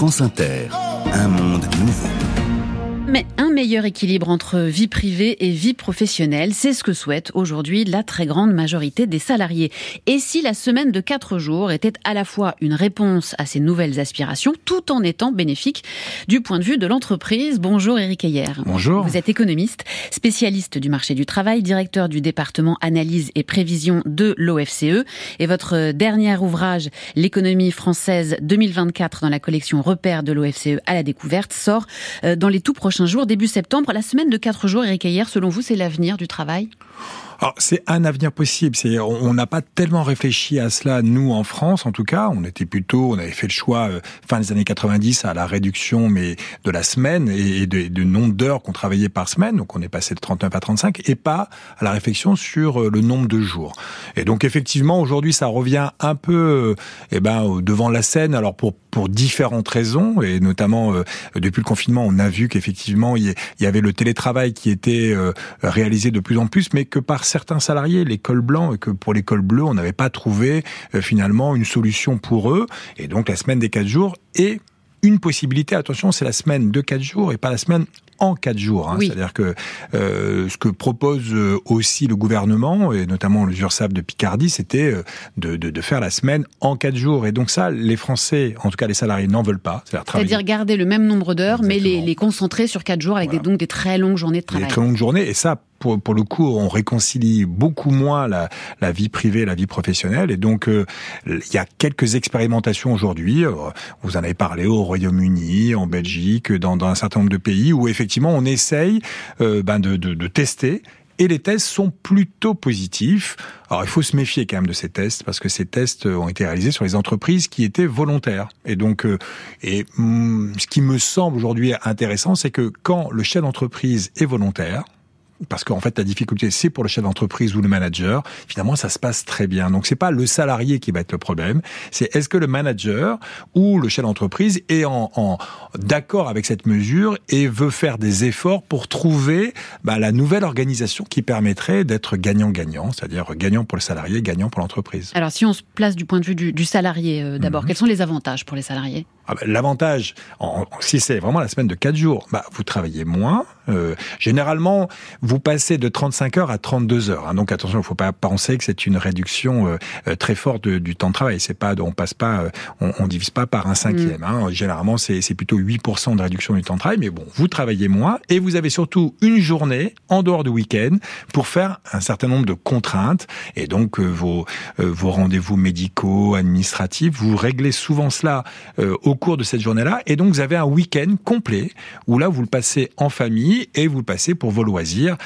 France Inter, un monde nouveau. Mais un meilleur équilibre entre vie privée et vie professionnelle, c'est ce que souhaite aujourd'hui la très grande majorité des salariés. Et si la semaine de quatre jours était à la fois une réponse à ces nouvelles aspirations, tout en étant bénéfique du point de vue de l'entreprise? Bonjour Eric Ayer. Bonjour. Vous êtes économiste, spécialiste du marché du travail, directeur du département analyse et prévision de l'OFCE. Et votre dernier ouvrage, L'économie française 2024 dans la collection Repères de l'OFCE à la découverte, sort euh, dans les tout prochains un jour, début septembre. La semaine de quatre jours, Eric Ayer, selon vous, c'est l'avenir du travail? Alors, c'est un avenir possible. C'est, on n'a pas tellement réfléchi à cela, nous, en France, en tout cas. On était plutôt, on avait fait le choix, euh, fin des années 90, à la réduction, mais de la semaine et de, de nombre d'heures qu'on travaillait par semaine. Donc, on est passé de 39 à 35 et pas à la réflexion sur euh, le nombre de jours. Et donc, effectivement, aujourd'hui, ça revient un peu, euh, eh ben, devant la scène. Alors, pour, pour différentes raisons et notamment, depuis le confinement, on a vu qu'effectivement, il y avait le télétravail qui était réalisé de plus en plus, mais que par certains salariés, l'école blanc, et que pour l'école bleue, on n'avait pas trouvé euh, finalement une solution pour eux. Et donc la semaine des quatre jours est une possibilité. Attention, c'est la semaine de quatre jours et pas la semaine en quatre jours. Hein. C'est-à-dire que euh, ce que propose euh, aussi le gouvernement, et notamment le URSAF de Picardie, c'était de, de, de, faire la semaine en quatre jours. Et donc ça, les Français, en tout cas les salariés, n'en veulent pas. C'est-à-dire garder le même nombre d'heures, mais les, les, concentrer sur quatre jours avec des, donc des très longues journées de travail. Des très longues journées, et ça, pour, pour, le coup, on réconcilie beaucoup moins la, la vie privée et la vie professionnelle. Et donc, euh, il y a quelques expérimentations aujourd'hui. Vous en avez parlé au Royaume-Uni, en Belgique, dans, dans, un certain nombre de pays où effectivement effectivement, on essaye euh, ben de, de, de tester et les tests sont plutôt positifs. Alors il faut se méfier quand même de ces tests parce que ces tests ont été réalisés sur les entreprises qui étaient volontaires. Et donc, euh, et mm, ce qui me semble aujourd'hui intéressant, c'est que quand le chef d'entreprise est volontaire, parce qu'en fait la difficulté c'est pour le chef d'entreprise ou le manager. Finalement, ça se passe très bien. Donc c'est pas le salarié qui va être le problème, c'est est-ce que le manager ou le chef d'entreprise est en, en d'accord avec cette mesure et veut faire des efforts pour trouver bah, la nouvelle organisation qui permettrait d'être gagnant-gagnant, c'est-à-dire gagnant pour le salarié, gagnant pour l'entreprise? Alors si on se place du point de vue du, du salarié euh, d'abord, mhm. quels sont les avantages pour les salariés? Ah bah, L'avantage, si c'est vraiment la semaine de 4 jours, bah, vous travaillez moins. Euh, généralement, vous passez de 35 heures à 32 heures. Hein. donc attention, il ne faut pas penser que c'est une réduction euh, euh, très forte du temps de travail. C'est pas, on passe pas, euh, on, on, divise pas par un cinquième. Hein. Généralement, c'est plutôt 8% de réduction du temps de travail. Mais bon, vous travaillez moins et vous avez surtout une journée en dehors du week-end pour faire un certain nombre de contraintes et donc vos vos rendez-vous médicaux, administratifs. Vous réglez souvent cela au cours de cette journée-là et donc vous avez un week-end complet où là vous le passez en famille et vous le passez pour vos loisirs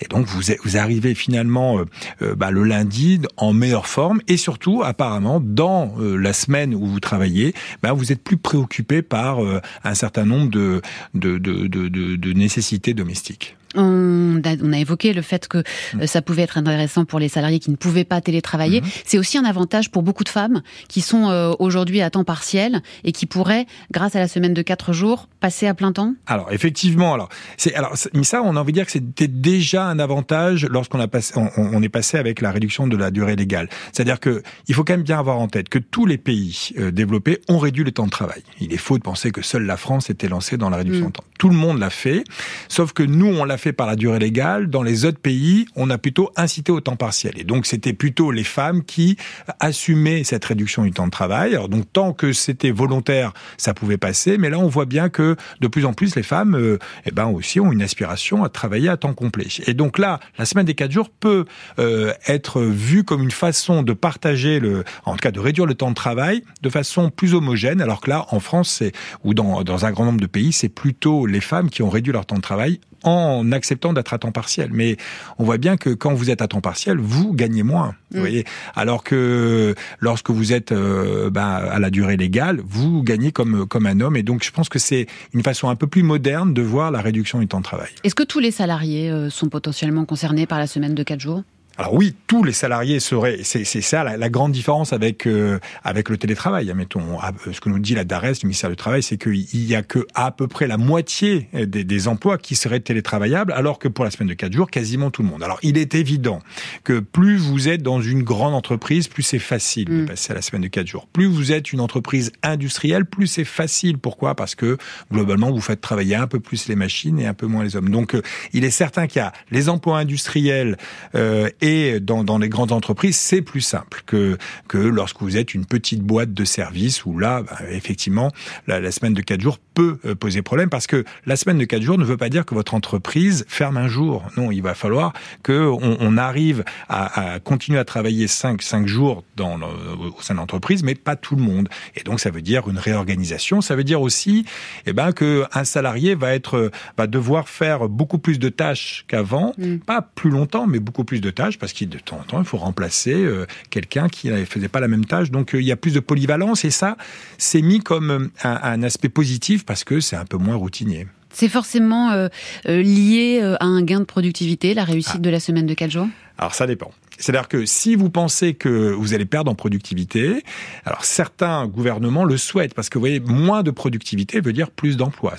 et donc vous, vous arrivez finalement euh, euh, bah, le lundi en meilleure forme et surtout apparemment dans euh, la semaine où vous travaillez, bah, vous êtes plus préoccupé par un certain nombre de, nécessités domestiques. On a, on a, évoqué le fait que mm. ça pouvait être intéressant pour les salariés qui ne pouvaient pas télétravailler. Mm-hmm. C'est aussi un avantage pour beaucoup de femmes qui sont aujourd'hui à temps partiel et qui pourraient, grâce à la semaine de quatre jours, passer à plein temps. Alors effectivement, alors c'est alors mais ça on a envie de dire que c'était déjà un avantage lorsqu'on a passé, on, est passé avec la réduction de la durée légale. C'est-à-dire que il faut quand même bien avoir en tête que tous les pays euh, développés ont réduit le temps de travail. Il est faux de penser que seule la France était lancée dans la réduction mm. de temps. Tout le monde l'a fait, sauf que nous on l'a fait par la durée légale. Dans les autres pays, on a plutôt incité au temps partiel. Et donc c'était plutôt les femmes qui assumaient cette réduction du temps de travail. Alors donc tant que c'était volontaire, ça pouvait passer. Mais là on voit bien que de plus en plus les femmes, euh, eh ben aussi ont une aspiration à travailler à temps complet. Et donc là, la semaine des quatre jours peut euh, être vue comme une façon de partager le, en tout cas de réduire le temps de travail de façon plus homogène, alors que là, en France, ou dans un grand nombre de pays, c'est plutôt les femmes qui ont réduit leur temps de travail en acceptant d'être à temps partiel. Mais on voit bien que quand vous êtes à temps partiel, vous gagnez moins. Vous mm. voyez, alors que lorsque vous êtes euh, ben, à la durée légale, vous gagnez comme comme un homme. Et donc, je pense que c'est une façon un peu plus moderne de voir la réduction du temps de travail. Est-ce que tous les salariés euh, sont potentiellement concernés par la semaine de 4 jours? Alors oui, tous les salariés seraient. C'est ça la, grande différence avec euh, avec le télétravail. Mettons, ah, ce que nous dit la DARES, le ministère du Travail, c'est qu'il y a que à peu près la moitié des, des, emplois qui seraient télétravaillables, alors que pour la semaine de 4 jours, quasiment tout le monde. Alors il est évident que plus vous êtes dans une grande entreprise, plus c'est facile de mm. passer à la semaine de 4 jours. Plus vous êtes une entreprise industrielle, plus c'est facile. Pourquoi? Parce que globalement, vous faites travailler un peu plus les machines et un peu moins les hommes. Donc euh, il est certain qu'il y a les emplois industriels euh, et dans, les grandes entreprises, c'est plus simple que, que lorsque vous êtes une petite boîte de service où là, bah, effectivement, la, semaine de 4 jours peut euh, poser problème parce que la semaine de 4 jours ne veut pas dire que votre entreprise ferme un jour. Non, il va falloir que on, on arrive à, à, continuer à travailler 5, 5 jours dans le, au sein de l'entreprise, mais pas tout le monde. Et donc, ça veut dire une réorganisation. Ça veut dire aussi eh ben, qu'un salarié va, être, va devoir faire beaucoup plus de tâches qu'avant, mm. pas plus longtemps, mais beaucoup plus de tâches parce qu'il de temps en temps, il faut remplacer euh, quelqu'un qui ne faisait pas la même tâche. Donc, euh, il y a plus de polyvalence et ça, c'est mis comme un, aspect positif parce que c'est un peu moins routinier. C'est forcément lié à un gain de productivité, la réussite ah. de la semaine de 4 jours? Alors ça dépend. C'est-à-dire que si vous pensez que vous allez perdre en productivité, alors certains gouvernements le souhaitent parce que vous voyez, moins de productivité veut dire plus d'emplois.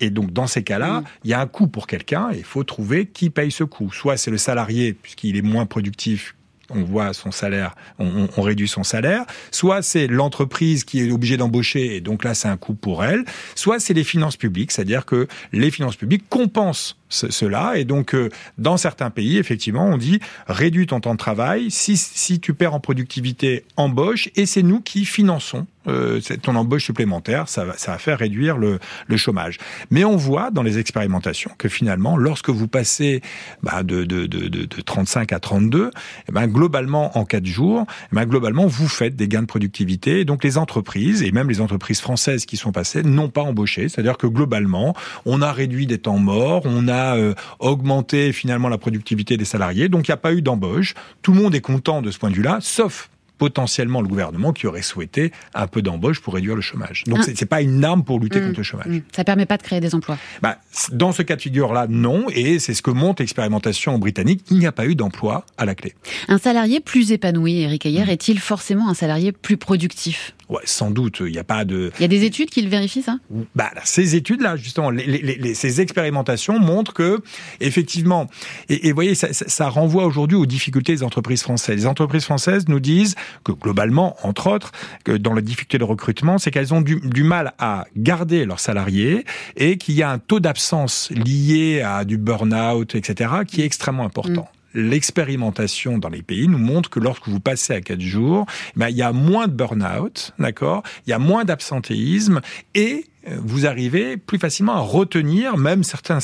Et donc, dans ces cas-là, il y a un coût pour quelqu'un et il faut trouver qui paye ce coût. Soit c'est le salarié, puisqu'il est moins productif on voit son salaire, on, on réduit son salaire. Soit c'est l'entreprise qui est obligée d'embaucher et donc là c'est un coût pour elle. Soit c'est les finances publiques, c'est-à-dire que les finances publiques compensent cela. Et donc, euh, dans certains pays, effectivement, on dit réduis ton temps de travail. Si, si tu perds en productivité, embauche. Et c'est nous qui finançons euh, ton embauche supplémentaire. Ça va, ça va faire réduire le, le, chômage. Mais on voit dans les expérimentations que finalement, lorsque vous passez bah, de, de, de, de, 35 à 32, eh ben, globalement, en 4 jours, eh ben, globalement, vous faites des gains de productivité. Et donc, les entreprises, et même les entreprises françaises qui sont passées, n'ont pas embauché. C'est-à-dire que globalement, on a réduit des temps morts, on a euh, augmenter finalement la productivité des salariés. Donc il n'y a pas eu d'embauche. Tout le monde est content de ce point de vue-là, sauf potentiellement le gouvernement qui aurait souhaité un peu d'embauche pour réduire le chômage. Donc ah. c'est pas une arme pour lutter mmh. contre le chômage. Mmh. Ça permet pas de créer des emplois. Bah, dans ce cas de figure-là, non, et c'est ce que montre l'expérimentation britannique. Il n'y a pas eu d'emploi à la clé. Un salarié plus épanoui, Eric Ayer, mmh. est-il forcément un salarié plus productif? Ouais, sans doute. Il n'y a pas de. Il y a des études qui le vérifient, ça? Bah, ces études-là, justement, les, les, les, ces expérimentations montrent que, effectivement, et, vous voyez, ça, ça renvoie aujourd'hui aux difficultés des entreprises françaises. Les entreprises françaises nous disent que globalement, entre autres, que dans la difficulté de recrutement, c'est qu'elles ont du, du, mal à garder leurs salariés et qu'il y a un taux d'absence lié à du burn-out, etc., qui est extrêmement important. Mm l'expérimentation dans les pays nous montre que lorsque vous passez à quatre jours, ben, il y a moins de burn-out, d'accord? Il y a moins d'absentéisme et vous arrivez plus facilement à retenir, même certains,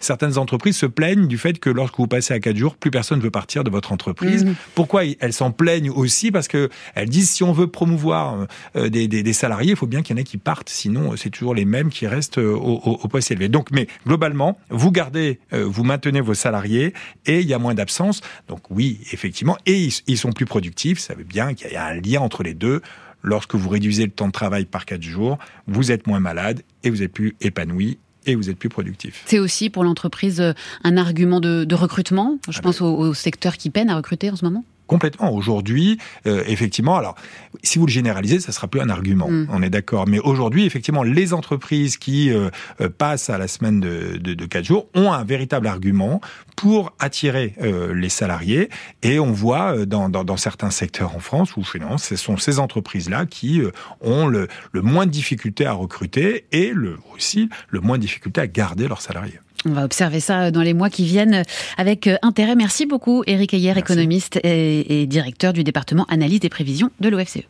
certaines entreprises se plaignent du fait que lorsque vous passez à quatre jours, plus personne ne veut partir de votre entreprise. Mhm. Pourquoi elles s'en plaignent aussi? Parce que elles disent si on veut promouvoir euh, des, des, des salariés, il faut bien qu'il y en ait qui partent, sinon c'est toujours les mêmes qui restent au, au, au poste élevé. Donc, mais globalement, vous gardez, euh, vous maintenez vos salariés et il y a moins d'absence. Donc oui, effectivement, et ils, ils sont plus productifs. Ça veut bien qu'il y a un lien entre les deux lorsque vous réduisez le temps de travail par quatre jours, vous êtes moins malade et vous êtes plus épanoui et vous êtes plus productif. C'est aussi pour l'entreprise euh, un argument de, recrutement. Je ah pense ben. au, secteur qui peine à recruter en ce moment? Complètement. Aujourd'hui, euh, effectivement, alors si vous le généralisez, ça sera plus un argument. Mm. On est d'accord. Mais aujourd'hui, effectivement, les entreprises qui euh, euh, passent à la semaine de, de, de 4 jours ont un véritable argument pour attirer les salariés. Et on voit dans, dans, dans, certains secteurs en France où finance, ce sont ces entreprises-là qui ont le, le moins de difficultés à recruter et le, aussi le moins de difficultés à garder leurs salariés. On va observer ça dans les mois qui viennent avec euh, intérêt. Merci beaucoup, Eric Ayer, économiste et, et directeur du département analyse des prévisions de l'OFCE.